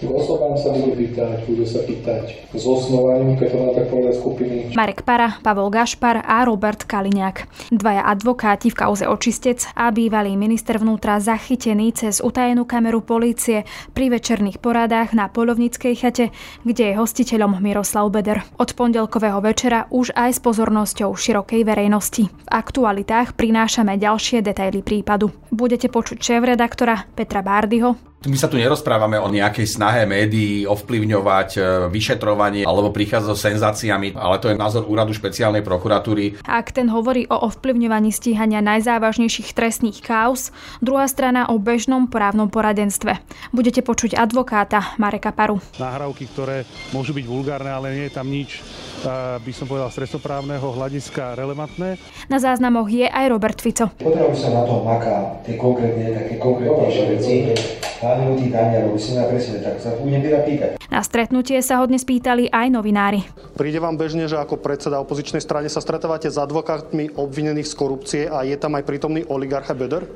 K osobám sa bude pýtať, bude sa pýtať s osnovaním, keď to má tak povedať skupiny. Marek Para, Pavol Gašpar a Robert Kaliňák. Dvaja advokáti v kauze očistec a bývalý minister vnútra zachytený cez utajenú kameru polície pri večerných porádách na Polovnickej chate, kde je hostiteľom Miroslav Beder. Od pondelkového večera už aj s pozornosťou širokej verejnosti. V aktualitách prinášame ďalšie detaily prípadu. Budete počuť šéf-redaktora Petra Bárdyho, my sa tu nerozprávame o nejakej snahe médií ovplyvňovať e, vyšetrovanie alebo prichádzať so senzáciami, ale to je názor úradu špeciálnej prokuratúry. Ak ten hovorí o ovplyvňovaní stíhania najzávažnejších trestných kauz, druhá strana o bežnom právnom poradenstve. Budete počuť advokáta Mareka Paru. Nahrávky, ktoré môžu byť vulgárne, ale nie je tam nič by som povedal, stresoprávneho hľadiska relevantné. Na záznamoch je aj Robert Fico. Potrebujú sa na to maká tie konkrétne, také konkrétnejšie veci. U tých daňarov, si na presne, tak sa budem teda pýtať. Na stretnutie sa hodne spýtali aj novinári. Príde vám bežne, že ako predseda opozičnej strane sa stretávate s advokátmi obvinených z korupcie a je tam aj prítomný oligarcha Beder?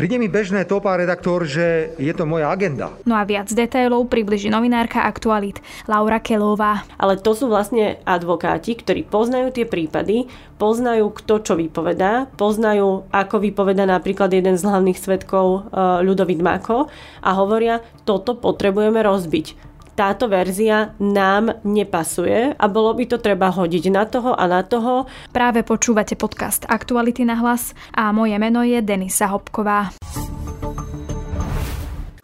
Príde mi bežné to, pán redaktor, že je to moja agenda. No a viac detailov približí novinárka Aktualit Laura Kelová. Ale to sú vlastne advokáti, ktorí poznajú tie prípady, poznajú kto čo vypovedá, poznajú ako vypovedá napríklad jeden z hlavných svetkov eh, Ľudovit Mako a hovoria, toto potrebujeme rozbiť táto verzia nám nepasuje a bolo by to treba hodiť na toho a na toho. Práve počúvate podcast Aktuality na hlas a moje meno je Denisa Hopková.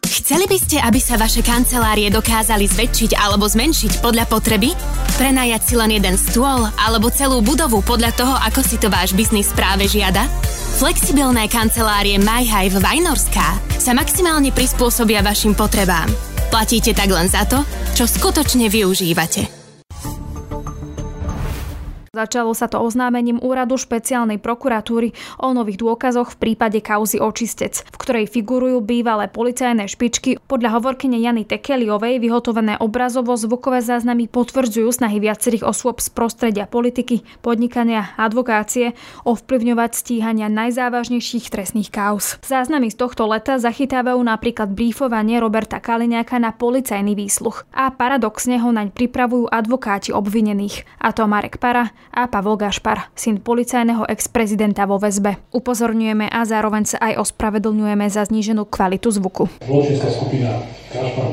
Chceli by ste, aby sa vaše kancelárie dokázali zväčšiť alebo zmenšiť podľa potreby? Prenajať si len jeden stôl alebo celú budovu podľa toho, ako si to váš biznis práve žiada? Flexibilné kancelárie MyHive Vajnorská sa maximálne prispôsobia vašim potrebám. Platíte tak len za to, čo skutočne využívate. Začalo sa to oznámením úradu špeciálnej prokuratúry o nových dôkazoch v prípade kauzy očistec, v ktorej figurujú bývalé policajné špičky. Podľa hovorkyne Jany Tekeliovej vyhotovené obrazovo zvukové záznamy potvrdzujú snahy viacerých osôb z prostredia politiky, podnikania advokácie ovplyvňovať stíhania najzávažnejších trestných kauz. Záznamy z tohto leta zachytávajú napríklad brífovanie Roberta Kaliňáka na policajný výsluch a paradoxne ho naň pripravujú advokáti obvinených, a to Marek Para, a Pavol Gašpar, syn policajného ex-prezidenta vo väzbe. Upozorňujeme a zároveň sa aj ospravedlňujeme za zníženú kvalitu zvuku. Zločinná skupina Gašpar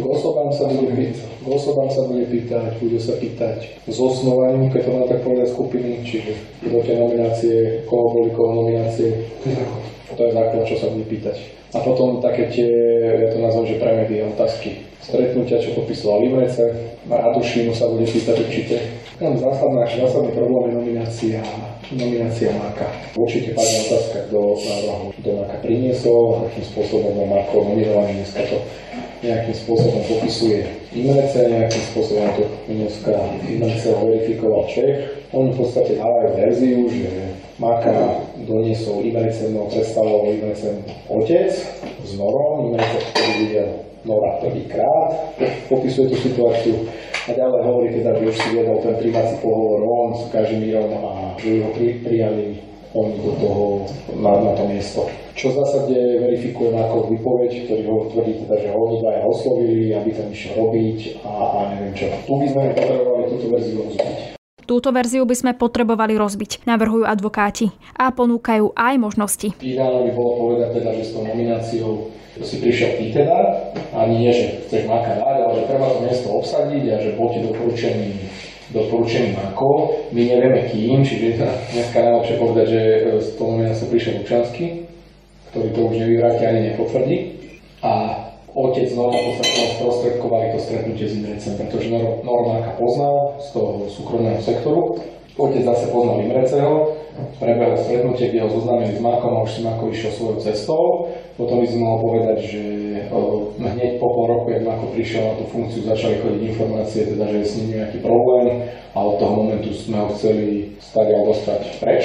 k osobám sa bude pýtať, k osobám sa bude pýtať, bude sa pýtať. S osnovaním, keď to má tak povedať skupiny, čiže kto tie nominácie, koho boli koho nominácie, to je základ, čo sa bude pýtať. A potom také tie, ja to nazvem, že premedy otázky stretnutia, čo podpisoval Imrece, Radošinu sa bude pýtať určite. Tam zásadná, zásadný problém je nominácia, nominácia Máka. Určite padne otázka, kto návrhu do Máka priniesol, akým spôsobom bol Máko nominovaný. Dneska to nejakým spôsobom popisuje Imrece, nejakým spôsobom to dneska Imrece verifikoval Čech. On v podstate dávajú verziu, že Máka doniesol Imrecem, predstavoval Imrecem otec s Norom, Imrece vtedy videl Nora prvýkrát, popisuje tú situáciu a ďalej hovorí teda, že už si viedol ten primáci pohovor on s Kažimírom a že ho pri, prijali oni do toho, na, na to miesto. Čo v zásade verifikuje ako výpoveď, ktorý ho tvrdí teda, že ho oni dvaja oslovili, aby tam išiel robiť a, a neviem čo. Tu by sme potrebovali túto verziu rozbiť. Túto verziu by sme potrebovali rozbiť, navrhujú advokáti a ponúkajú aj možnosti. Ideálne by bolo povedať teda, že s tou nomináciou si prišiel ty teda, ani nie, že chceš Maka dať, ale že treba to miesto obsadiť a že bol ti doporučený Mako. My nevieme kým, čiže dneska najlepšie povedať, že z toho sa prišiel Lučanský, ktorý to už nevyvráti ani nepotvrdí. A otec Norma v podstate sprostredkovali to stretnutie s Imrecem, pretože Normáka poznal z toho súkromného sektoru. Otec zase poznal Imreceho, prebehlo stretnutie, kde ho zoznámili s Markom a už si Marko išiel svojou cestou. Potom by sme mohol povedať, že hneď po pol roku, jak Marko prišiel na tú funkciu, začali chodiť informácie, teda, že je s ním nejaký problém a od toho momentu sme ho chceli stať a dostať preč.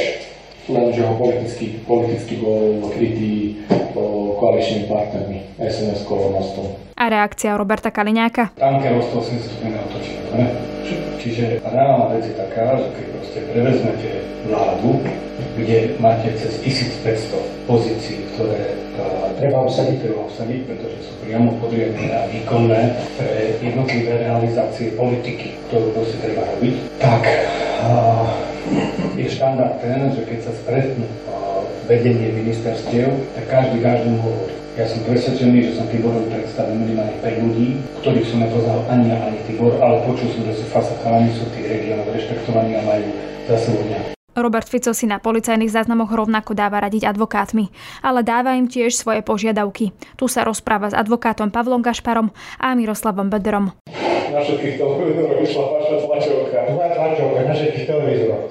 Lenže ho politicky, politicky bol krytý koaličnými partnermi a Mostom. A reakcia Roberta Kaliňáka? Tanker o 180 stupňov otočíme, ne? Čiže reálna vec je taká, že keď proste prevezmete vládu, kde máte cez 1500 pozícií, ktoré uh, treba obsadiť, treba obsadiť, pretože sú priamo podriadené a výkonné pre jednotlivé realizácie politiky, ktorú proste treba robiť, tak je štandard ten, že keď sa stretnú vedenie ministerstiev, tak každý každému hovorí. Ja som presvedčený, že som Tiborom predstavil minimálne 5 ľudí, ktorých som nepoznal ani ani Tibor, ale počul som, že sú fasa chalani, sú tí regiónov rešpektovaní a majú za sebou Robert Fico si na policajných záznamoch rovnako dáva radiť advokátmi, ale dáva im tiež svoje požiadavky. Tu sa rozpráva s advokátom Pavlom Gašparom a Miroslavom Bederom. Na všetkých televízoroch vyšla vaša tlačovka. Tvoja tlačovka na všetkých televízoroch.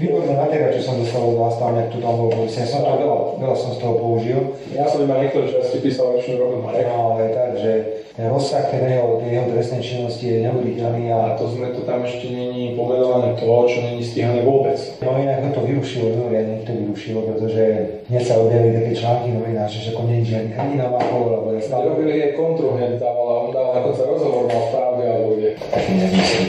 Výborný materiál, čo som dostal od vás tam, jak tu tam bol, som to veľa, veľa som z toho použil. Ja som iba niektoré časti písal ročnú roku Marek. No, ale tak, že ten rozsah ten jeho, jeho trestnej činnosti je neuveriteľný a to sme to tam ešte není pomenované to, čo není stíhané vôbec. No inak to vyrušilo, dobre, to vyrušilo, pretože hneď sa objavili také články novináře, že ako není žiadny ani na Stále... Robili je kontru hneď dávala, on dával dokonca rozhovor na správne alebo kde. Taký nezmysel.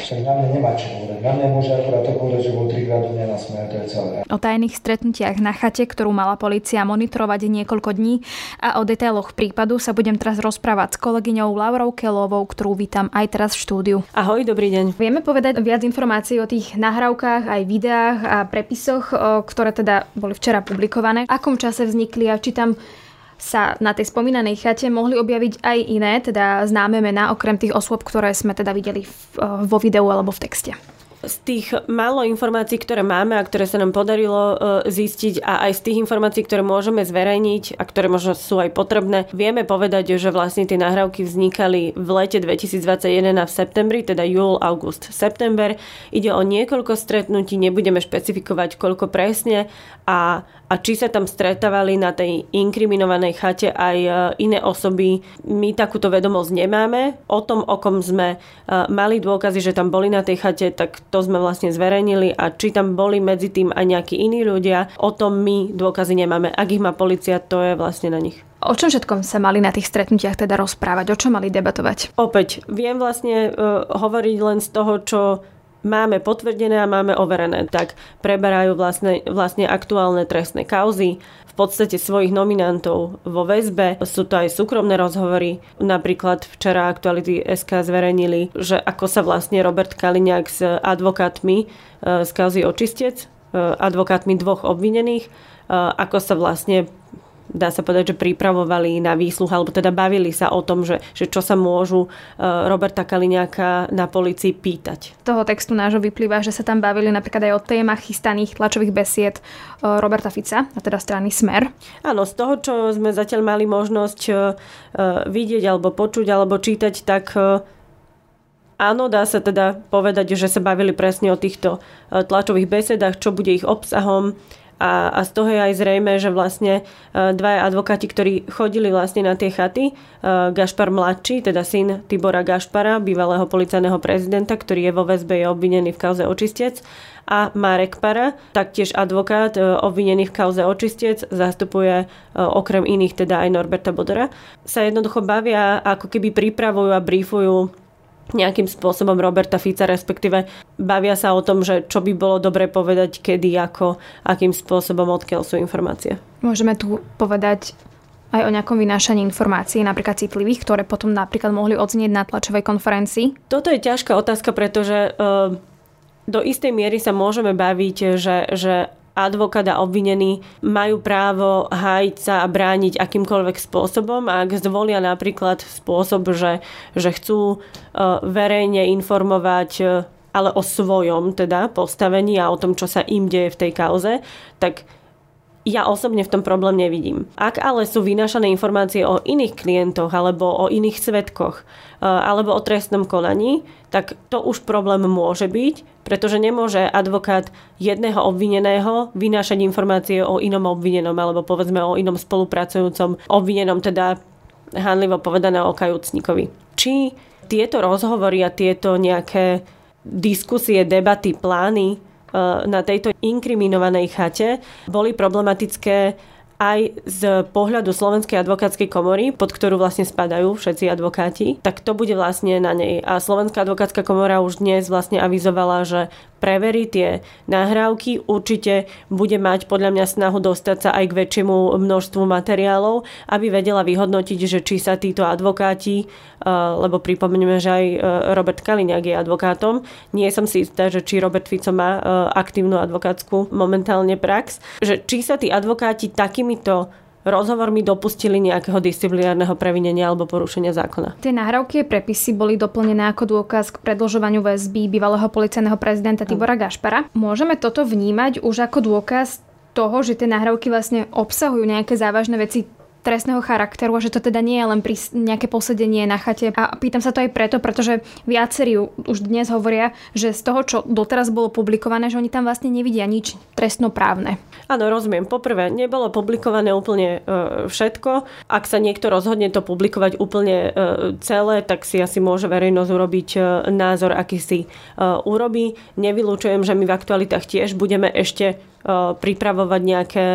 Však na mňa nemá čo povedať. Na mňa môže akurát to povedať, že bol trikrát u mňa na smer, to je celé. O tajných stretnutiach na chate, ktorú mala policia monitorovať niekoľko dní a o detailoch prípadu sa budem teraz rozprávať s kolegyňou Laurou Kelovou, ktorú vítam aj teraz v štúdiu. Ahoj, dobrý deň. Vieme povedať viac informácií o tých nahrávkach, aj videách a prepisoch, ktoré teda boli včera publikované. V akom čase vznikli a či tam sa na tej spomínanej chate mohli objaviť aj iné, teda známe mená, okrem tých osôb, ktoré sme teda videli vo videu alebo v texte z tých málo informácií, ktoré máme a ktoré sa nám podarilo e, zistiť a aj z tých informácií, ktoré môžeme zverejniť a ktoré možno sú aj potrebné, vieme povedať, že vlastne tie nahrávky vznikali v lete 2021 a v septembri, teda júl, august, september. Ide o niekoľko stretnutí, nebudeme špecifikovať koľko presne a a či sa tam stretávali na tej inkriminovanej chate aj e, iné osoby, my takúto vedomosť nemáme. O tom, o kom sme e, mali dôkazy, že tam boli na tej chate, tak to sme vlastne zverejnili a či tam boli medzi tým aj nejakí iní ľudia, o tom my dôkazy nemáme. Ak ich má policia, to je vlastne na nich. O čom všetkom sa mali na tých stretnutiach teda rozprávať? O čom mali debatovať? Opäť, viem vlastne uh, hovoriť len z toho, čo máme potvrdené a máme overené, tak preberajú vlastne, vlastne aktuálne trestné kauzy, v podstate svojich nominantov vo väzbe. Sú to aj súkromné rozhovory. Napríklad včera Aktuality SK zverejnili, že ako sa vlastne Robert Kaliňák s advokátmi e, z kauzy očistec, e, advokátmi dvoch obvinených, e, ako sa vlastne dá sa povedať, že pripravovali na výsluh, alebo teda bavili sa o tom, že, že čo sa môžu e, Roberta Kaliňáka na policii pýtať. Z toho textu nášho vyplýva, že sa tam bavili napríklad aj o témach chystaných tlačových besied e, Roberta Fica, a teda strany Smer. Áno, z toho, čo sme zatiaľ mali možnosť e, vidieť alebo počuť alebo čítať, tak Áno, dá sa teda povedať, že sa bavili presne o týchto tlačových besedách, čo bude ich obsahom, a, a z toho je aj zrejme, že vlastne e, dvaja advokáti, ktorí chodili vlastne na tie chaty, e, Gašpar mladší, teda syn Tibora Gašpara, bývalého policajného prezidenta, ktorý je vo väzbe, je obvinený v kauze očistec a Marek Para, taktiež advokát e, obvinený v kauze očistec, zastupuje okrem iných teda aj Norberta Bodora, sa jednoducho bavia, ako keby pripravujú a briefujú nejakým spôsobom Roberta Fica, respektíve bavia sa o tom, že čo by bolo dobre povedať, kedy, ako, akým spôsobom, odkiaľ sú informácie. Môžeme tu povedať aj o nejakom vynášaní informácií, napríklad citlivých, ktoré potom napríklad mohli odznieť na tlačovej konferencii? Toto je ťažká otázka, pretože uh, do istej miery sa môžeme baviť, že, že advokát a obvinený majú právo hájiť sa a brániť akýmkoľvek spôsobom ak zvolia napríklad spôsob, že, že chcú e, verejne informovať e, ale o svojom teda postavení a o tom, čo sa im deje v tej kauze, tak ja osobne v tom problém nevidím. Ak ale sú vynášané informácie o iných klientoch alebo o iných svetkoch eh, alebo o trestnom konaní, tak to už problém môže byť, pretože nemôže advokát jedného obvineného vynášať informácie o inom obvinenom alebo povedzme o inom spolupracujúcom obvinenom, teda hanlivo povedané o kajúcníkovi. Či tieto rozhovory a tieto nejaké diskusie, debaty, plány na tejto inkriminovanej chate. Boli problematické aj z pohľadu Slovenskej advokátskej komory, pod ktorú vlastne spadajú všetci advokáti, tak to bude vlastne na nej. A Slovenská advokátska komora už dnes vlastne avizovala, že preverí tie nahrávky, určite bude mať podľa mňa snahu dostať sa aj k väčšiemu množstvu materiálov, aby vedela vyhodnotiť, že či sa títo advokáti, eh, lebo pripomenieme, že aj eh, Robert Kaliňák je advokátom, nie som si istá, že či Robert Fico má eh, aktívnu advokátsku momentálne prax, že či sa tí advokáti takýmito rozhovormi dopustili nejakého disciplinárneho previnenia alebo porušenia zákona. Tie nahrávky a prepisy boli doplnené ako dôkaz k predlžovaniu väzby bývalého policajného prezidenta Tibora Gašpara. Môžeme toto vnímať už ako dôkaz toho, že tie nahrávky vlastne obsahujú nejaké závažné veci trestného charakteru a že to teda nie je len pri nejaké posedenie na chate. A pýtam sa to aj preto, pretože viacerí už dnes hovoria, že z toho, čo doteraz bolo publikované, že oni tam vlastne nevidia nič trestnoprávne. Áno, rozumiem. Poprvé, nebolo publikované úplne e, všetko. Ak sa niekto rozhodne to publikovať úplne e, celé, tak si asi môže verejnosť urobiť e, názor, aký si e, urobí. Nevylučujem, že my v aktualitách tiež budeme ešte pripravovať nejaké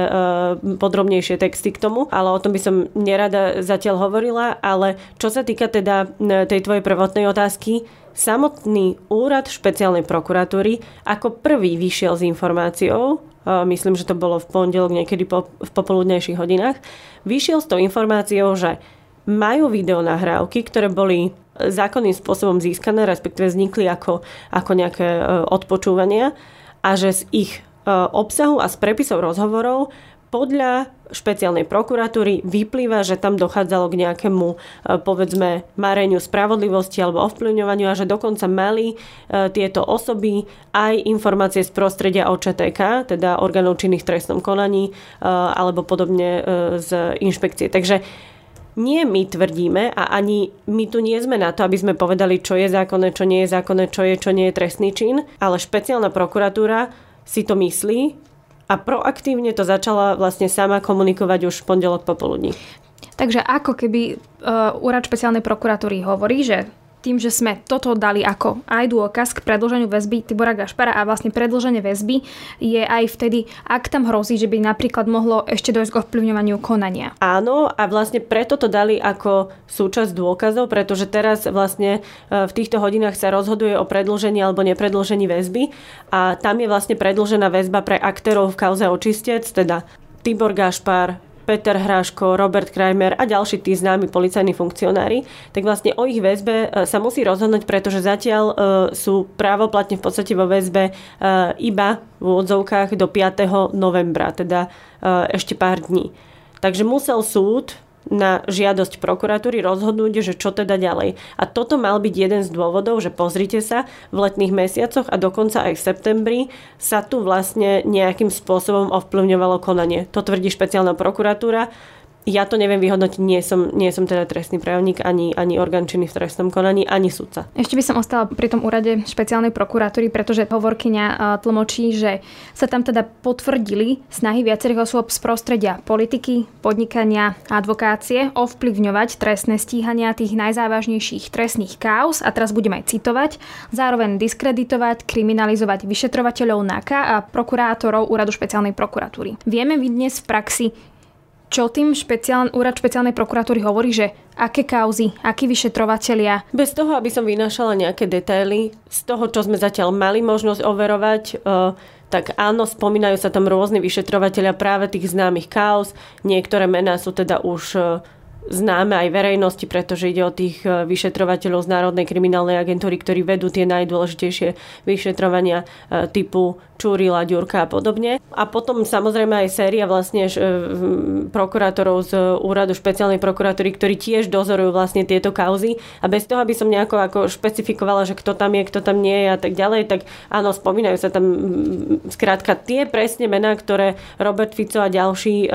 podrobnejšie texty k tomu, ale o tom by som nerada zatiaľ hovorila, ale čo sa týka teda tej tvojej prvotnej otázky, samotný úrad špeciálnej prokuratúry ako prvý vyšiel s informáciou, myslím, že to bolo v pondelok niekedy po, v popoludnejších hodinách, vyšiel s tou informáciou, že majú videonahrávky, ktoré boli zákonným spôsobom získané, respektíve vznikli ako, ako nejaké odpočúvania a že z ich obsahu a z prepisov rozhovorov podľa špeciálnej prokuratúry vyplýva, že tam dochádzalo k nejakému, e, povedzme, mareniu spravodlivosti alebo ovplyvňovaniu a že dokonca mali e, tieto osoby aj informácie z prostredia OČTK, teda orgánov činných trestnom konaní alebo podobne z inšpekcie. Takže nie my tvrdíme a ani my tu nie sme na to, aby sme povedali, čo je zákonné, čo nie je zákonné, čo je, čo nie je trestný čin, ale špeciálna prokuratúra si to myslí a proaktívne to začala vlastne sama komunikovať už v pondelok popoludní. Takže ako keby uh, úrad špeciálnej prokuratúry hovorí, že tým, že sme toto dali ako aj dôkaz k predlženiu väzby Tibora Gašpara a vlastne predlženie väzby je aj vtedy, ak tam hrozí, že by napríklad mohlo ešte dojsť k ovplyvňovaniu konania. Áno a vlastne preto to dali ako súčasť dôkazov, pretože teraz vlastne e, v týchto hodinách sa rozhoduje o predlžení alebo nepredlžení väzby a tam je vlastne predlžená väzba pre aktérov v kauze očistec, teda Tibor Gašpar, Peter Hráško, Robert Kramer a ďalší tí známi policajní funkcionári, tak vlastne o ich väzbe e, sa musí rozhodnúť, pretože zatiaľ e, sú právoplatne v podstate vo väzbe e, iba v úvodzovkách do 5. novembra, teda ešte pár dní. Takže musel súd na žiadosť prokuratúry rozhodnúť, že čo teda ďalej. A toto mal byť jeden z dôvodov, že pozrite sa, v letných mesiacoch a dokonca aj v septembri sa tu vlastne nejakým spôsobom ovplyvňovalo konanie. To tvrdí špeciálna prokuratúra ja to neviem vyhodnotiť, nie som, nie som teda trestný právnik, ani, ani orgán v trestnom konaní, ani sudca. Ešte by som ostala pri tom úrade špeciálnej prokuratúry, pretože hovorkyňa e, tlmočí, že sa tam teda potvrdili snahy viacerých osôb z prostredia politiky, podnikania a advokácie ovplyvňovať trestné stíhania tých najzávažnejších trestných káuz, a teraz budem aj citovať, zároveň diskreditovať, kriminalizovať vyšetrovateľov NAKA a prokurátorov úradu špeciálnej prokuratúry. Vieme vy dnes v praxi, čo tým špeciál, úrad špeciálnej prokuratúry hovorí, že aké kauzy, akí vyšetrovatelia? Bez toho, aby som vynašala nejaké detaily, z toho, čo sme zatiaľ mali možnosť overovať, eh, tak áno, spomínajú sa tam rôzni vyšetrovateľia práve tých známych kauz. Niektoré mená sú teda už eh, známe aj verejnosti, pretože ide o tých e, vyšetrovateľov z Národnej kriminálnej agentúry, ktorí vedú tie najdôležitejšie vyšetrovania e, typu Čurila, Ďurka a podobne. A potom samozrejme aj séria vlastne e, prokurátorov z úradu špeciálnej prokuratúry, ktorí tiež dozorujú vlastne tieto kauzy. A bez toho, aby som nejako ako špecifikovala, že kto tam je, kto tam nie je a tak ďalej, tak áno, spomínajú sa tam skrátka tie presne mená, ktoré Robert Fico a ďalší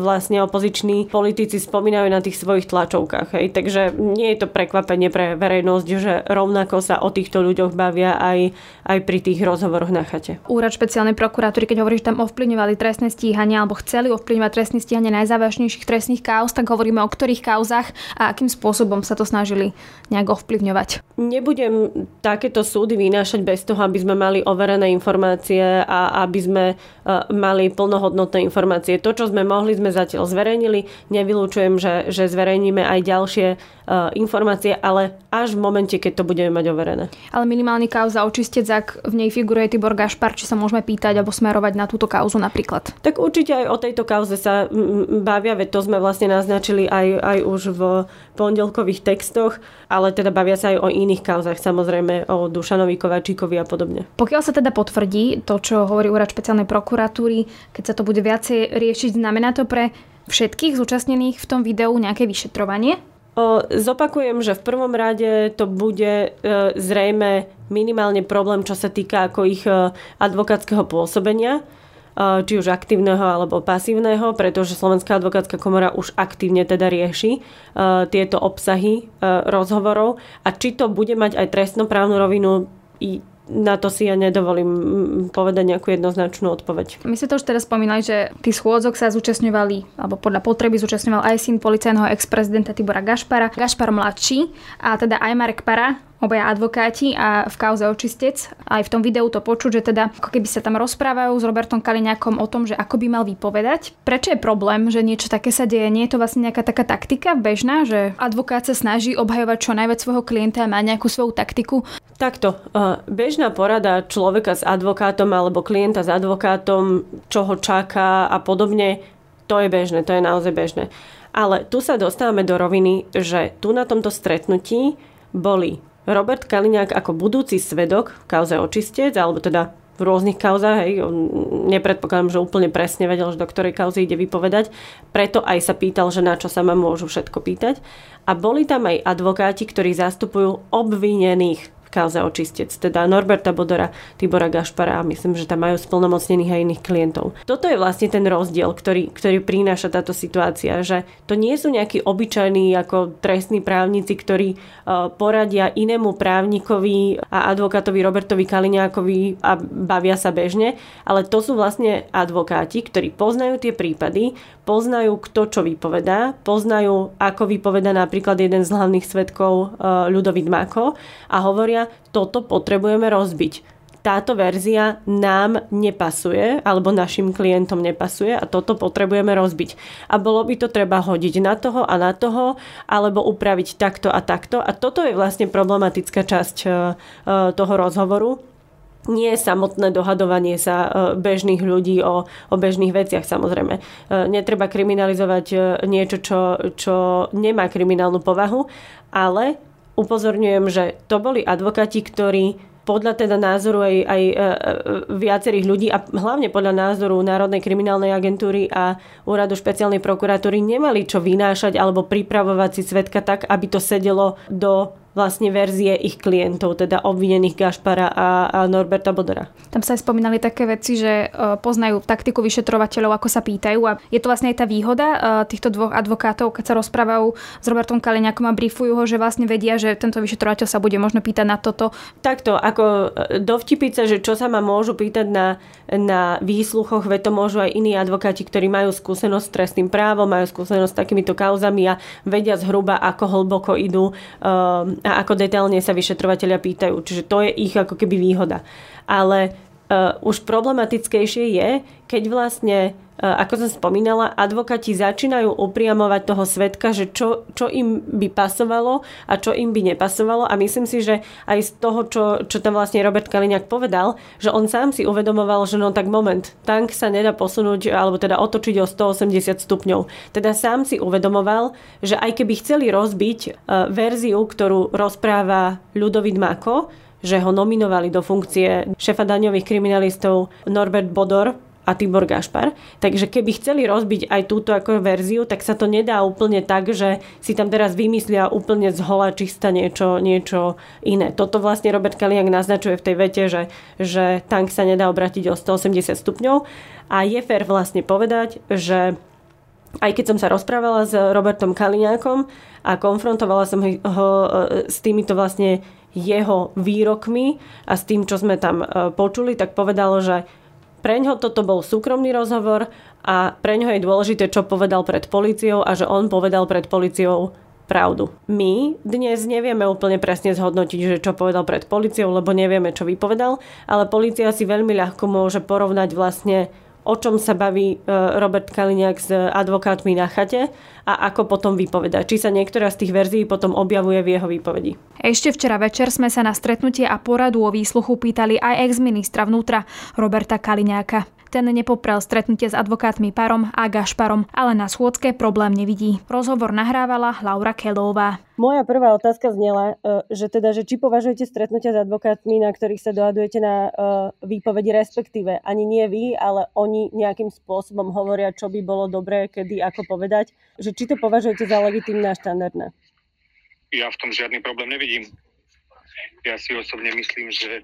vlastne opoziční politici spomínajú na tých tých svojich tlačovkách. Hej. Takže nie je to prekvapenie pre verejnosť, že rovnako sa o týchto ľuďoch bavia aj, aj pri tých rozhovoroch na chate. Úrad špeciálnej prokuratúry, keď hovorí, že tam ovplyvňovali trestné stíhanie alebo chceli ovplyvňovať trestné stíhanie najzávažnejších trestných kauz, tak hovoríme o ktorých kauzach a akým spôsobom sa to snažili nejak ovplyvňovať. Nebudem takéto súdy vynášať bez toho, aby sme mali overené informácie a aby sme mali plnohodnotné informácie. To, čo sme mohli, sme zatiaľ zverejnili. Nevylúčujem, že, že zverejníme aj ďalšie informácie, ale až v momente, keď to budeme mať overené. Ale minimálny kauza očistec, ak v nej figuruje Tibor Gašpar, či sa môžeme pýtať alebo smerovať na túto kauzu napríklad? Tak určite aj o tejto kauze sa bavia, veď to sme vlastne naznačili aj, aj už v pondelkových textoch, ale teda bavia sa aj o iných kauzach, samozrejme o Dušanovi Kovačíkovi a podobne. Pokiaľ sa teda potvrdí to, čo hovorí úrad špeciálnej prokuratúry, keď sa to bude viacej riešiť, znamená to pre všetkých zúčastnených v tom videu nejaké vyšetrovanie? Zopakujem, že v prvom rade to bude e, zrejme minimálne problém, čo sa týka ako ich e, advokátskeho pôsobenia či už aktívneho alebo pasívneho, pretože Slovenská advokátska komora už aktívne teda rieši tieto obsahy rozhovorov. A či to bude mať aj trestnoprávnu rovinu na to si ja nedovolím povedať nejakú jednoznačnú odpoveď. My sme to už teraz spomínali, že tých schôdzok sa zúčastňovali, alebo podľa potreby zúčastňoval aj syn policajného ex-prezidenta Tibora Gašpara, Gašpar mladší a teda aj Marek Para, obaja advokáti a v kauze očistec. Aj v tom videu to počuť, že teda ako keby sa tam rozprávajú s Robertom Kaliňákom o tom, že ako by mal vypovedať. Prečo je problém, že niečo také sa deje? Nie je to vlastne nejaká taká taktika bežná, že advokát sa snaží obhajovať čo najviac svojho klienta a má nejakú svoju taktiku? Takto, bežná porada človeka s advokátom alebo klienta s advokátom, čo ho čaká a podobne, to je bežné, to je naozaj bežné. Ale tu sa dostávame do roviny, že tu na tomto stretnutí boli Robert Kaliňák ako budúci svedok v kauze očistec, alebo teda v rôznych kauzách, hej, nepredpokladám, že úplne presne vedel, že do ktorej kauzy ide vypovedať, preto aj sa pýtal, že na čo sa ma môžu všetko pýtať. A boli tam aj advokáti, ktorí zastupujú obvinených kauze očistec, teda Norberta Bodora, Tibora Gašpara a myslím, že tam majú splnomocnených aj iných klientov. Toto je vlastne ten rozdiel, ktorý, ktorý prináša táto situácia, že to nie sú nejakí obyčajní ako trestní právnici, ktorí uh, poradia inému právnikovi a advokátovi Robertovi Kaliňákovi a bavia sa bežne, ale to sú vlastne advokáti, ktorí poznajú tie prípady, poznajú kto čo vypovedá, poznajú ako vypovedá napríklad jeden z hlavných svetkov uh, Ľudovít Mako a hovoria toto potrebujeme rozbiť táto verzia nám nepasuje, alebo našim klientom nepasuje a toto potrebujeme rozbiť. A bolo by to treba hodiť na toho a na toho, alebo upraviť takto a takto. A toto je vlastne problematická časť e, e, toho rozhovoru. Nie samotné dohadovanie sa e, bežných ľudí o, o bežných veciach samozrejme. Netreba kriminalizovať niečo, čo, čo nemá kriminálnu povahu, ale upozorňujem, že to boli advokáti, ktorí podľa teda názoru aj, aj e, e, viacerých ľudí a hlavne podľa názoru Národnej kriminálnej agentúry a Úradu špeciálnej prokuratúry nemali čo vynášať alebo pripravovať si svetka tak, aby to sedelo do vlastne verzie ich klientov, teda obvinených Gašpara a, a Norberta Bodora. Tam sa aj spomínali také veci, že uh, poznajú taktiku vyšetrovateľov, ako sa pýtajú a je to vlastne aj tá výhoda uh, týchto dvoch advokátov, keď sa rozprávajú s Robertom Kaliňakom a briefujú ho, že vlastne vedia, že tento vyšetrovateľ sa bude možno pýtať na toto. Takto, ako e, dovtipiť sa, že čo sa ma môžu pýtať na, na výsluchoch, veď to môžu aj iní advokáti, ktorí majú skúsenosť s trestným právom, majú skúsenosť s takýmito kauzami a vedia zhruba, ako hlboko idú uh, a ako detailne sa vyšetrovateľia pýtajú. Čiže to je ich ako keby výhoda. Ale uh, už problematickejšie je, keď vlastne, uh, ako som spomínala, advokati začínajú upriamovať toho svetka, že čo, čo im by pasovalo a čo im by nepasovalo. A myslím si, že aj z toho, čo, čo tam vlastne Robert Kaliňák povedal, že on sám si uvedomoval, že no tak moment, tank sa nedá posunúť alebo teda otočiť o 180 stupňov. Teda sám si uvedomoval, že aj keby chceli rozbiť uh, verziu, ktorú rozpráva Ľudovít Mako, že ho nominovali do funkcie šefa daňových kriminalistov Norbert Bodor a Tibor Gašpar. Takže keby chceli rozbiť aj túto ako verziu, tak sa to nedá úplne tak, že si tam teraz vymyslia úplne z hola čista niečo, niečo iné. Toto vlastne Robert Kaliak naznačuje v tej vete, že, že tank sa nedá obratiť o 180 stupňov a je fér vlastne povedať, že aj keď som sa rozprávala s Robertom Kaliňákom a konfrontovala som ho e, s týmito vlastne jeho výrokmi a s tým, čo sme tam e, počuli, tak povedalo, že Pre ňo toto bol súkromný rozhovor a pre ňo je dôležité, čo povedal pred policiou a že on povedal pred policiou pravdu. My dnes nevieme úplne presne zhodnotiť, že čo povedal pred policiou, lebo nevieme, čo vypovedal, ale policia si veľmi ľahko môže porovnať vlastne o čom sa baví e, Robert Kaliňák s advokátmi na chate a ako potom vypoveda. Či sa niektorá z tých verzií potom objavuje v jeho výpovedi. Ešte včera večer sme sa na stretnutie a poradu o výsluchu pýtali aj ex-ministra vnútra Roberta Kaliňáka. Ten nepoprel stretnutie s advokátmi Parom a Gašparom, ale na schôdzke problém nevidí. Rozhovor nahrávala Laura Kelová. Moja prvá otázka znela, e, že teda, že či považujete stretnutia s advokátmi, na ktorých sa dohadujete na e, výpovedi, respektíve ani nie vy, ale oni nejakým spôsobom hovoria, čo by bolo dobré, kedy, ako povedať, že či to považujete za legitimné a štandardné? Ja v tom žiadny problém nevidím. Ja si osobne myslím, že,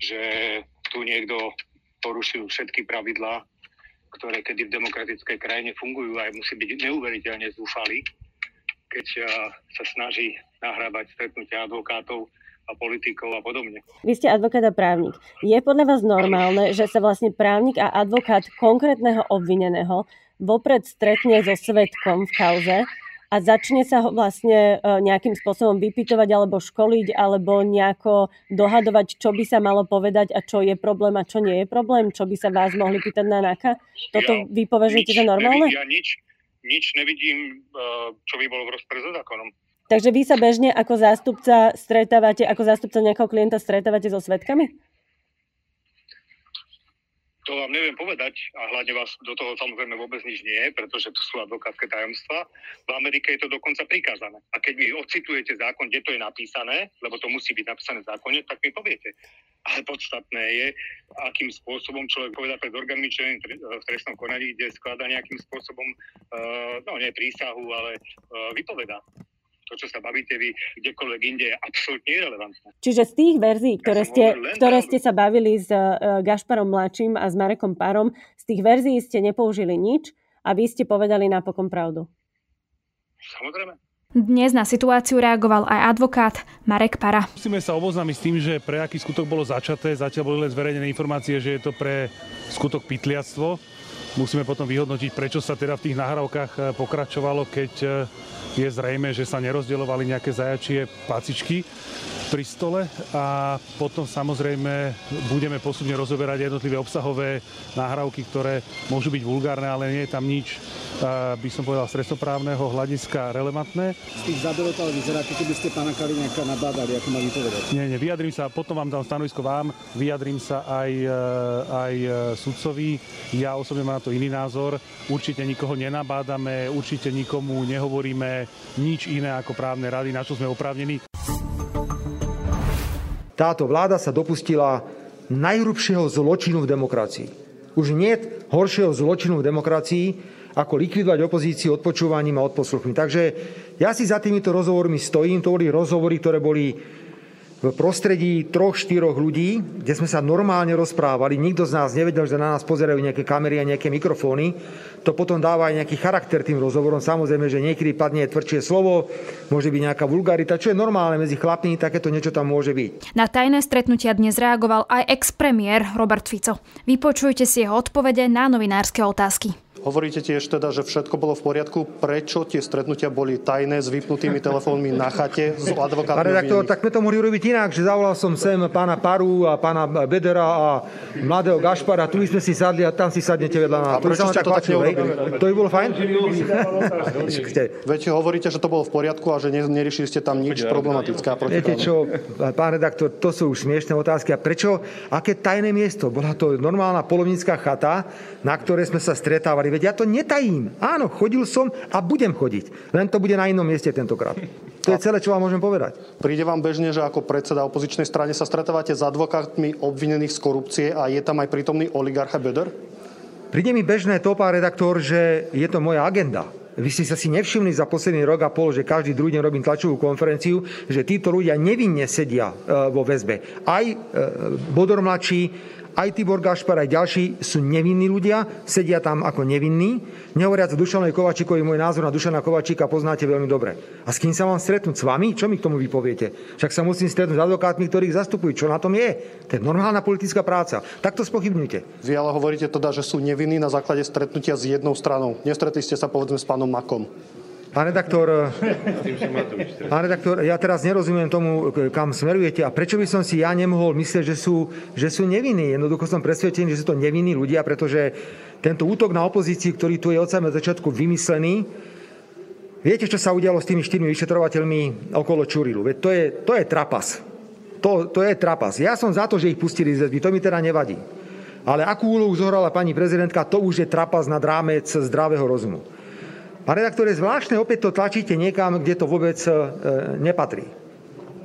že tu niekto porušil všetky pravidlá, ktoré kedy v demokratickej krajine fungujú a musí byť neuveriteľne zúfali, keď sa snaží nahrávať stretnutia advokátov a politikov a podobne. Vy ste advokát a právnik. Je podľa vás normálne, že sa vlastne právnik a advokát konkrétneho obvineného vopred stretne so svetkom v kauze a začne sa ho vlastne e, nejakým spôsobom vypytovať alebo školiť alebo nejako dohadovať, čo by sa malo povedať a čo je problém a čo nie je problém, čo by sa vás mohli pýtať na NAKA? Toto ja vy považujete za normálne? Ja nič, nič nevidím, e, čo by bolo v rozpore so zákonom. Takže vy sa bežne ako zástupca stretávate, ako zástupca nejakého klienta stretávate so svetkami? To vám neviem povedať a hlavne vás do toho samozrejme vôbec nič nie pretože to sú advokátske tajomstva. V Amerike je to dokonca prikázané. A keď mi ocitujete zákon, kde to je napísané, lebo to musí byť napísané v zákone, tak mi poviete. Ale podstatné je, akým spôsobom človek poveda pred orgánmi v trestnom konaní, kde skladá nejakým spôsobom, uh, no nie prísahu, ale uh, vypoveda to, čo sa bavíte vy kdekoľvek inde, je absolútne irrelevantné. Čiže z tých verzií, ktoré, ja ste, ktoré ste sa bavili s uh, Gašparom Mladším a s Marekom Párom, z tých verzií ste nepoužili nič a vy ste povedali napokon pravdu. Samozrejme. Dnes na situáciu reagoval aj advokát Marek Para. Musíme sa oboznámiť s tým, že pre aký skutok bolo začaté. Zatiaľ boli len zverejnené informácie, že je to pre skutok pytliactvo. Musíme potom vyhodnotiť, prečo sa teda v tých nahrávkach eh, pokračovalo, keď eh, je zrejme, že sa nerozdeľovali nejaké zajačie pacičky pri stole a potom samozrejme budeme postupne rozoberať jednotlivé obsahové nahrávky, ktoré môžu byť vulgárne, ale nie je tam nič, by som povedal, stresnoprávneho hľadiska relevantné. Z tých záberov ale vyzerá, keby ste pána Kaliňáka nabádali, ako má vypovedať. Nie, nie, vyjadrím sa, potom vám dám stanovisko vám, vyjadrím sa aj, aj sudcovi. Ja osobne mám na to iný názor. Určite nikoho nenabádame, určite nikomu nehovoríme nič iné ako právne rady, na čo sme oprávnení. Táto vláda sa dopustila najhrubšieho zločinu v demokracii. Už nie horšieho zločinu v demokracii, ako likvidovať opozíciu odpočúvaním a odposluchmi. Takže ja si za týmito rozhovormi stojím. To boli rozhovory, ktoré boli v prostredí troch, štyroch ľudí, kde sme sa normálne rozprávali, nikto z nás nevedel, že na nás pozerajú nejaké kamery a nejaké mikrofóny. To potom dáva aj nejaký charakter tým rozhovorom. Samozrejme, že niekedy padne tvrdšie slovo, môže byť nejaká vulgarita, čo je normálne medzi chlapmi, takéto niečo tam môže byť. Na tajné stretnutia dnes reagoval aj ex-premiér Robert Fico. Vypočujte si jeho odpovede na novinárske otázky. Hovoríte tiež teda, že všetko bolo v poriadku. Prečo tie stretnutia boli tajné s vypnutými telefónmi na chate s advokátmi? Pán redaktor, tak sme to mohli robiť inak, že zavolal som sem pána Paru a pána Bedera a mladého Gašpara. Tu sme si sadli a tam si sadnete vedľa nás. A prečo ste to tak To by bolo fajn? Veď hovoríte, že to bolo v poriadku a že neriešili ste tam nič problematické. Viete čo, pán redaktor, to sú už smiešné otázky. A prečo? Aké tajné miesto? Bola to normálna polovnícká chata, na ktorej sme sa stretávali veď ja to netajím. Áno, chodil som a budem chodiť. Len to bude na inom mieste tentokrát. To je celé, čo vám môžem povedať. Príde vám bežne, že ako predseda opozičnej strane sa stretávate s advokátmi obvinených z korupcie a je tam aj prítomný oligarcha Böder? Príde mi bežné to, pán redaktor, že je to moja agenda. Vy ste sa si nevšimli za posledný rok a pol, že každý druhý deň robím tlačovú konferenciu, že títo ľudia nevinne sedia e, vo väzbe. Aj e, Bodor mladší, aj Tibor Gašpar, aj ďalší sú nevinní ľudia, sedia tam ako nevinní. Nehovoriac o Dušanovi Kovačíkovi, môj názor na Dušana Kovačíka poznáte veľmi dobre. A s kým sa mám stretnúť? S vami? Čo mi k tomu vypoviete? Však sa musím stretnúť s advokátmi, ktorých zastupujú. Čo na tom je? To je normálna politická práca. Tak to spochybňujte. Vy ale hovoríte teda, že sú nevinní na základe stretnutia s jednou stranou. Nestretli ste sa povedzme s pánom Makom. Pán redaktor, pán redaktor, ja teraz nerozumiem tomu, kam smerujete a prečo by som si ja nemohol myslieť, že sú, že sú nevinní. Jednoducho som presvedčený, že sú to nevinní ľudia, pretože tento útok na opozícii, ktorý tu je od samého začiatku vymyslený, viete, čo sa udialo s tými štyrmi vyšetrovateľmi okolo Čurilu? Veď to je, to je trapas. To, to je trapas. Ja som za to, že ich pustili z väzby, to mi teda nevadí. Ale akú úlohu zohrala pani prezidentka, to už je trapas nad rámec zdravého rozumu. Pán redaktor, je zvláštne, opäť to tlačíte niekam, kde to vôbec e, nepatrí.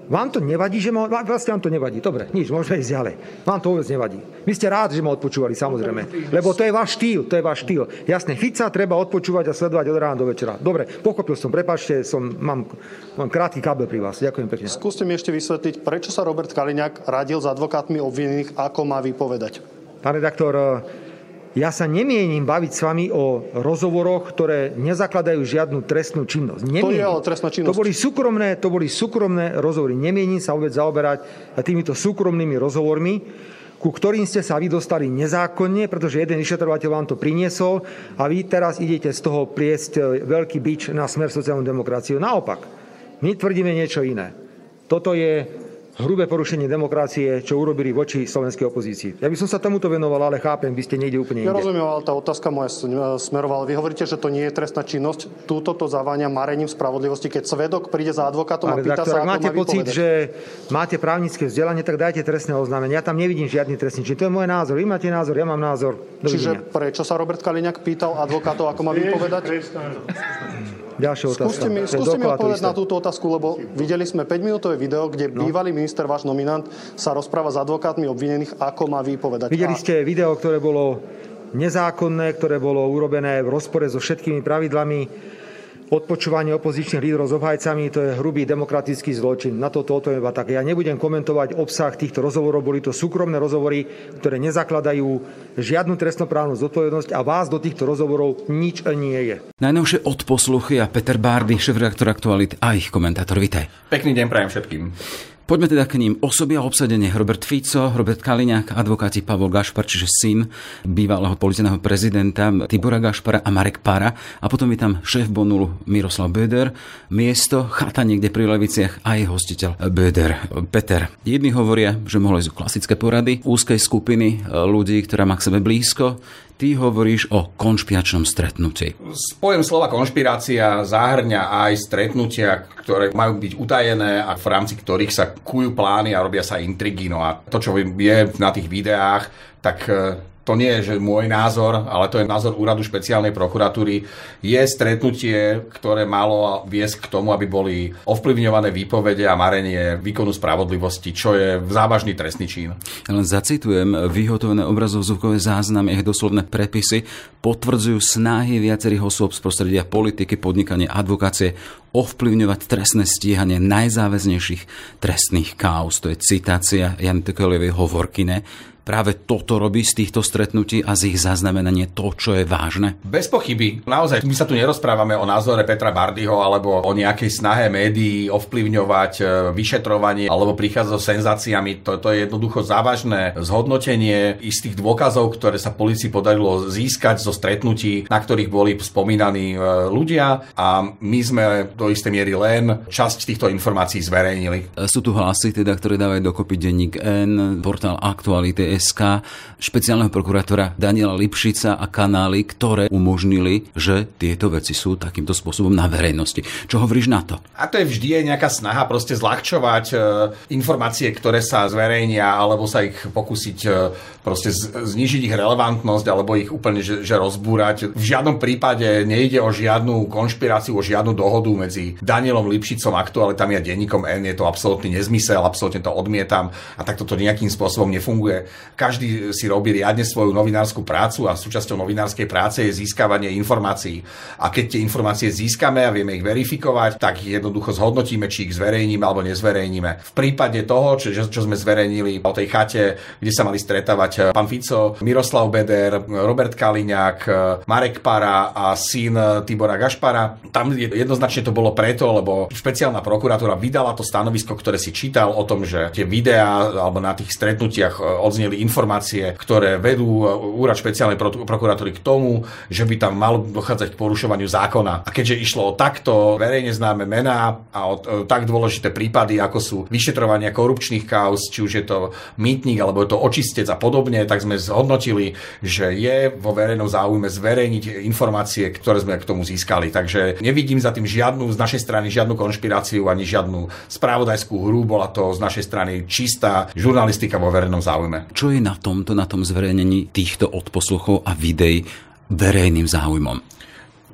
Vám to nevadí, že ma... Vlastne vám to nevadí. Dobre, nič, môžeme ísť ďalej. Vám to vôbec nevadí. Vy ste rád, že ma odpočúvali, samozrejme. Lebo to je váš štýl, to je váš štýl. Jasne, Fica treba odpočúvať a sledovať od rána do večera. Dobre, pochopil som, prepačte, som, mám, mám krátky kábel pri vás. Ďakujem pekne. Skúste mi ešte vysvetliť, prečo sa Robert Kaliňák radil s advokátmi obvinených, ako má vypovedať. Pán redaktor, ja sa nemienim baviť s vami o rozhovoroch, ktoré nezakladajú žiadnu trestnú činnosť. Nemienim. To je ale trestná činnosť. To boli súkromné, to boli súkromné rozhovory. Nemienim sa vôbec zaoberať týmito súkromnými rozhovormi, ku ktorým ste sa vy dostali nezákonne, pretože jeden vyšetrovateľ vám to priniesol a vy teraz idete z toho pliesť e, veľký bič na smer sociálnu demokraciu. Naopak, my tvrdíme niečo iné. Toto je hrubé porušenie demokracie, čo urobili voči slovenskej opozícii. Ja by som sa tomuto venoval, ale chápem, vy ste niekde úplne inde. Ja rozumiem, ale tá otázka moja smerovala. Vy hovoríte, že to nie je trestná činnosť. Túto to zaváňa marením spravodlivosti. Keď svedok príde za advokátom ale a pýta sa, ako máte má pocit, že máte právnické vzdelanie, tak dajte trestné oznámenie. Ja tam nevidím žiadny trestný čin. To je môj názor. Vy máte názor, ja mám názor. Čiže prečo sa Robert Kaliňák pýtal advokátov, ako má vypovedať? Ďalšia otázka. Skúste mi, skúste mi odpovedať na túto otázku, lebo videli sme 5-minútové video, kde no. bývalý minister, váš nominant, sa rozpráva s advokátmi obvinených, ako má vypovedať. Videli ste video, ktoré bolo nezákonné, ktoré bolo urobené v rozpore so všetkými pravidlami odpočúvanie opozičných lídrov s obhajcami, to je hrubý demokratický zločin. Na toto odpoviem iba tak. Ja nebudem komentovať obsah týchto rozhovorov, boli to súkromné rozhovory, ktoré nezakladajú žiadnu trestnoprávnu zodpovednosť a vás do týchto rozhovorov nič nie je. Najnovšie odposluchy a Peter Bárdy, šéf-redaktor Aktualit a ich komentátor. Vitaj. Pekný deň prajem všetkým. Poďme teda k ním. Osoby a obsadenie Robert Fico, Robert Kaliňák, advokáti Pavol Gašpar, čiže syn bývalého policajného prezidenta Tibora Gašpara a Marek Para. A potom je tam šéf Bonulu Miroslav Böder, miesto, chata niekde pri Leviciach a je hostiteľ Böder. Peter, jedni hovoria, že mohli ísť klasické porady úzkej skupiny ľudí, ktorá má k sebe blízko. Ty hovoríš o konšpiračnom stretnutí. Pojem slova konšpirácia zahrňa aj stretnutia, ktoré majú byť utajené a v rámci ktorých sa kujú plány a robia sa intrigy. No a to, čo je na tých videách, tak to nie je že môj názor, ale to je názor úradu špeciálnej prokuratúry, je stretnutie, ktoré malo viesť k tomu, aby boli ovplyvňované výpovede a marenie výkonu spravodlivosti, čo je závažný trestný čin. Len zacitujem, vyhotovené obrazovzvukové záznamy, ich doslovné prepisy potvrdzujú snahy viacerých osôb z prostredia politiky, podnikania, advokácie ovplyvňovať trestné stíhanie najzáväznejších trestných káuz. To je citácia Jan Tekeliovej hovorkine práve toto robí z týchto stretnutí a z ich zaznamenanie to, čo je vážne? Bez pochyby. Naozaj, my sa tu nerozprávame o názore Petra Bardyho alebo o nejakej snahe médií ovplyvňovať e, vyšetrovanie alebo prichádzať so senzáciami. Toto je jednoducho závažné zhodnotenie istých dôkazov, ktoré sa policii podarilo získať zo stretnutí, na ktorých boli spomínaní e, ľudia a my sme do istej miery len časť týchto informácií zverejnili. Sú tu hlasy, teda, ktoré dávajú dokopy denník N, portál Aktuality SK, špeciálneho prokurátora Daniela Lipšica a kanály, ktoré umožnili, že tieto veci sú takýmto spôsobom na verejnosti. Čo hovoríš na to? A to je vždy nejaká snaha proste zľahčovať e, informácie, ktoré sa zverejnia, alebo sa ich pokúsiť e, proste znižiť ich relevantnosť, alebo ich úplne že, že rozbúrať. V žiadnom prípade nejde o žiadnu konšpiráciu, o žiadnu dohodu medzi Danielom Lipšicom, aktualitami a denníkom N je to absolútny nezmysel, absolútne to odmietam a takto to nejakým spôsobom nefunguje. Každý si robí riadne svoju novinárskú prácu a súčasťou novinárskej práce je získavanie informácií. A keď tie informácie získame a vieme ich verifikovať, tak ich jednoducho zhodnotíme, či ich zverejníme alebo nezverejníme. V prípade toho, čo, čo sme zverejnili o tej chate, kde sa mali stretávať pán Fico, Miroslav Beder, Robert Kaliňák, Marek Para a syn Tibora Gašpara, tam jednoznačne to bolo preto, lebo špeciálna prokuratúra vydala to stanovisko, ktoré si čítal o tom, že tie videá alebo na tých stretnutiach e, informácie, ktoré vedú e, úrad špeciálnej prokuratúry k tomu, že by tam malo dochádzať k porušovaniu zákona. A keďže išlo o takto verejne známe mená a o tak dôležité prípady, ako sú vyšetrovania korupčných kauz, či už je to mýtnik alebo je to očistec a podobne, tak sme zhodnotili, že je vo verejnom záujme zverejniť informácie, ktoré sme k tomu získali. Takže nevidím za tým žiadnu z našej strany žiadnu konšpiráciu ani žiadnu spravodajskú hru. Bola to z našej strany čistá žurnalistika vo verejnom záujme. Čo je na tomto, na tom zverejnení týchto odposluchov a videí verejným záujmom?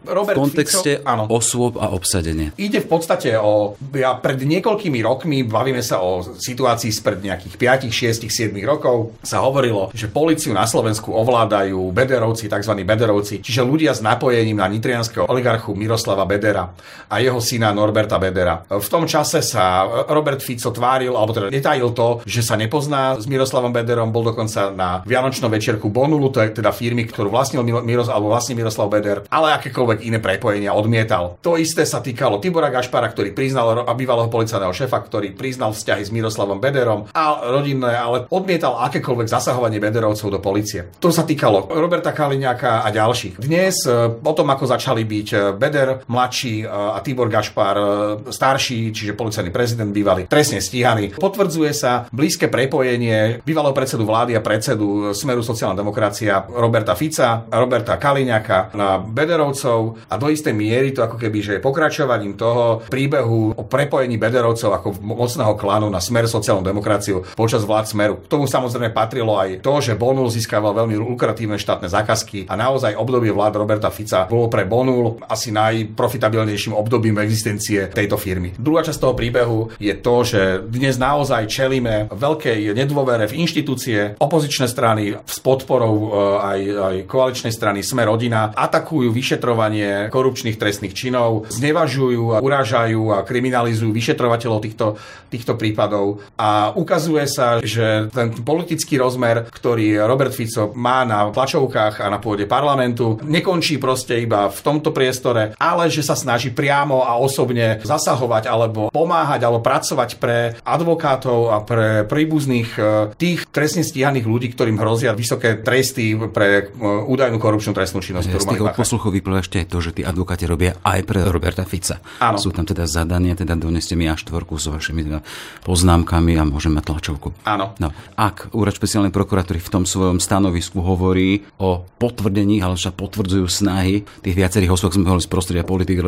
Robert v kontexte Fico, áno. osôb a obsadenie. Ide v podstate o... Ja pred niekoľkými rokmi, bavíme sa o situácii spred nejakých 5, 6, 7 rokov, sa hovorilo, že policiu na Slovensku ovládajú bederovci, tzv. bederovci, čiže ľudia s napojením na nitrianského oligarchu Miroslava Bedera a jeho syna Norberta Bedera. V tom čase sa Robert Fico tváril, alebo teda netajil to, že sa nepozná s Miroslavom Bederom, bol dokonca na Vianočnom večerku Bonulu, to je teda firmy, ktorú vlastnil Miros, alebo vlastne Miroslav Beder, ale akékoľvek akékoľvek iné prepojenia odmietal. To isté sa týkalo Tibora Gašpara, ktorý priznal a bývalého policajného šefa, ktorý priznal vzťahy s Miroslavom Bederom a rodinné, ale odmietal akékoľvek zasahovanie Bederovcov do policie. To sa týkalo Roberta Kaliňáka a ďalších. Dnes e, o tom, ako začali byť e, Beder mladší e, a Tibor Gašpar starší, čiže policajný prezident bývalý, trestne stíhaný, potvrdzuje sa blízke prepojenie bývalého predsedu vlády a predsedu Smeru sociálna demokracia Roberta Fica, Roberta Kaliňáka na Bederovcov a do istej miery to ako keby, že pokračovaním toho príbehu o prepojení Bederovcov ako mocného klanu na smer sociálnu demokraciu počas vlád smeru. K tomu samozrejme patrilo aj to, že Bonul získaval veľmi lukratívne štátne zákazky a naozaj obdobie vlád Roberta Fica bolo pre Bonul asi najprofitabilnejším obdobím existencie tejto firmy. Druhá časť toho príbehu je to, že dnes naozaj čelíme veľkej nedôvere v inštitúcie, opozičné strany s podporou e, aj, aj koaličnej strany Sme rodina atakujú vyšetrovanie vyšetrovanie korupčných trestných činov, znevažujú a urážajú a kriminalizujú vyšetrovateľov týchto, týchto prípadov a ukazuje sa, že ten politický rozmer, ktorý Robert Fico má na tlačovkách a na pôde parlamentu, nekončí proste iba v tomto priestore, ale že sa snaží priamo a osobne zasahovať alebo pomáhať alebo pracovať pre advokátov a pre príbuzných e, tých trestne stíhaných ľudí, ktorým hrozia vysoké tresty pre e, údajnú korupčnú trestnú činnosť. Z tých posluchov vyplýva ešte je to, že tí advokáti robia aj pre Roberta Fica. Áno. Sú tam teda zadania, teda doneste mi až štvorku s vašimi teda poznámkami a môžem mať tlačovku. Áno. No, ak úrad špeciálnej prokuratúry v tom svojom stanovisku hovorí o potvrdení, ale sa potvrdzujú snahy tých viacerých osôb, sme hovorili z prostredia politik,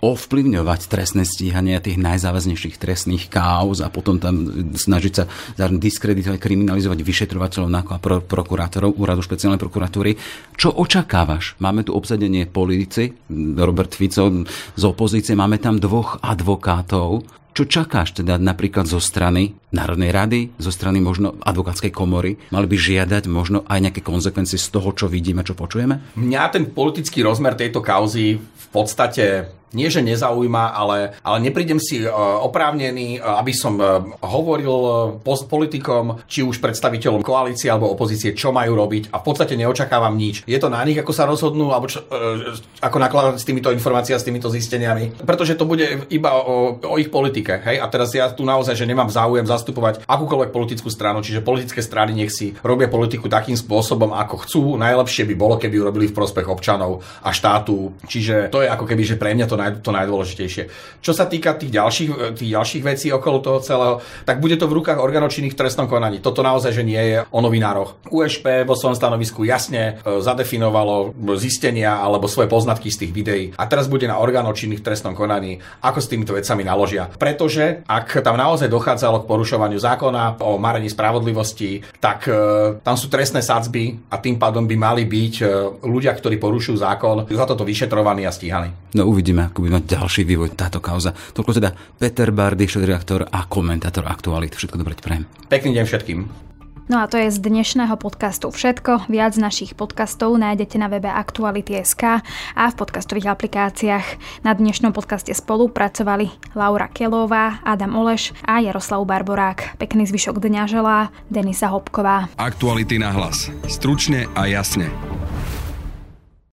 ovplyvňovať trestné stíhanie tých najzávaznejších trestných káuz a potom tam snažiť sa diskreditovať, kriminalizovať vyšetrovateľov a prokurátorov úradu špeciálnej prokuratúry. Čo očakávaš? Máme tu obsadenie politici, Robert Fico z opozície, máme tam dvoch advokátov. Čo čakáš teda napríklad zo strany Národnej rady, zo strany možno advokátskej komory? Mali by žiadať možno aj nejaké konsekvencie z toho, čo vidíme, čo počujeme? Mňa ten politický rozmer tejto kauzy v podstate nie že nezaujíma, ale, ale neprídem si e, oprávnený, e, aby som e, hovoril politikom, či už predstaviteľom koalície alebo opozície, čo majú robiť a v podstate neočakávam nič. Je to na nich, ako sa rozhodnú, alebo čo, ako nakladať s týmito informáciami, s týmito zisteniami. Pretože to bude iba o, o ich politike. Hej? A teraz ja tu naozaj, že nemám záujem zastupovať akúkoľvek politickú stranu, čiže politické strany nech si robia politiku takým spôsobom, ako chcú. Najlepšie by bolo, keby ju robili v prospech občanov a štátu. Čiže to je ako keby, že pre mňa to to, naj, to najdôležitejšie. Čo sa týka tých ďalších, tých ďalších vecí okolo toho celého, tak bude to v rukách organočinných v trestnom konaní. Toto naozaj, že nie je o novinároch. USP vo svojom stanovisku jasne e, zadefinovalo zistenia alebo svoje poznatky z tých videí. A teraz bude na organočinných v trestnom konaní, ako s týmito vecami naložia. Pretože ak tam naozaj dochádzalo k porušovaniu zákona o marení spravodlivosti, tak e, tam sú trestné sadzby a tým pádom by mali byť e, ľudia, ktorí porušujú zákon, za toto vyšetrovaní a stíhaní. No uvidíme ako by mať ďalší vývoj táto kauza. Toľko teda Peter Bardy, šedreaktor a komentátor aktualit. Všetko dobré prajem. Pekný deň všetkým. No a to je z dnešného podcastu všetko. Viac našich podcastov nájdete na webe Aktuality.sk a v podcastových aplikáciách. Na dnešnom podcaste spolupracovali Laura Kelová, Adam Oleš a Jaroslav Barborák. Pekný zvyšok dňa želá Denisa Hopková. Aktuality na hlas. Stručne a jasne.